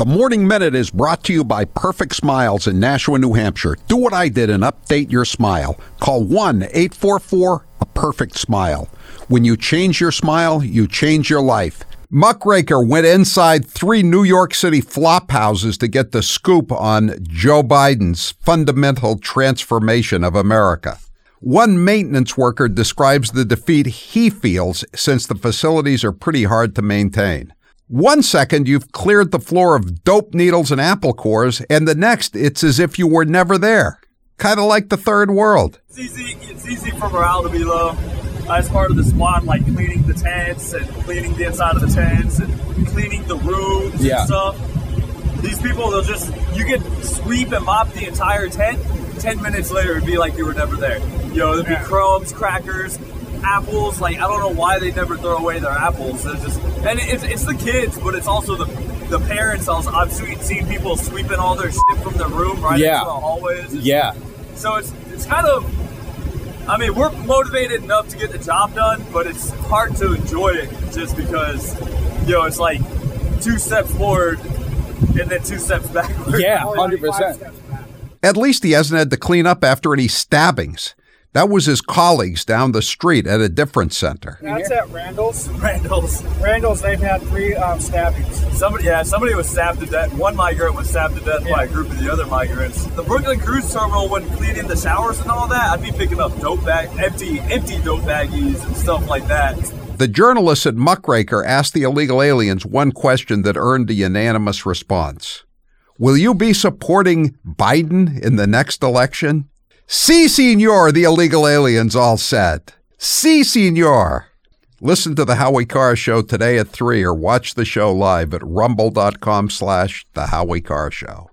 The Morning Minute is brought to you by Perfect Smiles in Nashua, New Hampshire. Do what I did and update your smile. Call 1 844 a perfect smile. When you change your smile, you change your life. Muckraker went inside three New York City flop houses to get the scoop on Joe Biden's fundamental transformation of America. One maintenance worker describes the defeat he feels since the facilities are pretty hard to maintain. One second you've cleared the floor of dope needles and apple cores, and the next it's as if you were never there. Kind of like the third world. It's easy, it's easy for morale to be low. Uh, as part of the squad, like cleaning the tents and cleaning the inside of the tents and cleaning the rooms Yeah. and stuff. These people, they'll just, you could sweep and mop the entire tent. Ten minutes later, it'd be like you were never there. Yo, there'd be crumbs, crackers, apples. Like, I don't know why they never throw away their apples. They're just, and it's, it's the kids, but it's also the the parents. I was, I've seen seen people sweeping all their shit from their room right Yeah. into the hallways. Yeah. So it's it's kind of I mean, we're motivated enough to get the job done, but it's hard to enjoy it just because you know, it's like two steps forward and then two steps back. Yeah, 100%. At least he hasn't had to clean up after any stabbings. That was his colleagues down the street at a different center. That's at Randall's. Randall's. Randall's, they've had three um, stabbings. Somebody yeah, somebody was stabbed to death. One migrant was stabbed to death by a group of the other migrants. The Brooklyn Cruise Terminal wasn't cleaning the showers and all that. I'd be picking up dope bag empty empty dope baggies and stuff like that. The journalists at Muckraker asked the illegal aliens one question that earned a unanimous response. Will you be supporting Biden in the next election? Si, senor, the illegal aliens all said. Si, senor. Listen to the Howie Carr Show today at 3 or watch the show live at rumble.com slash the Howie Carr Show.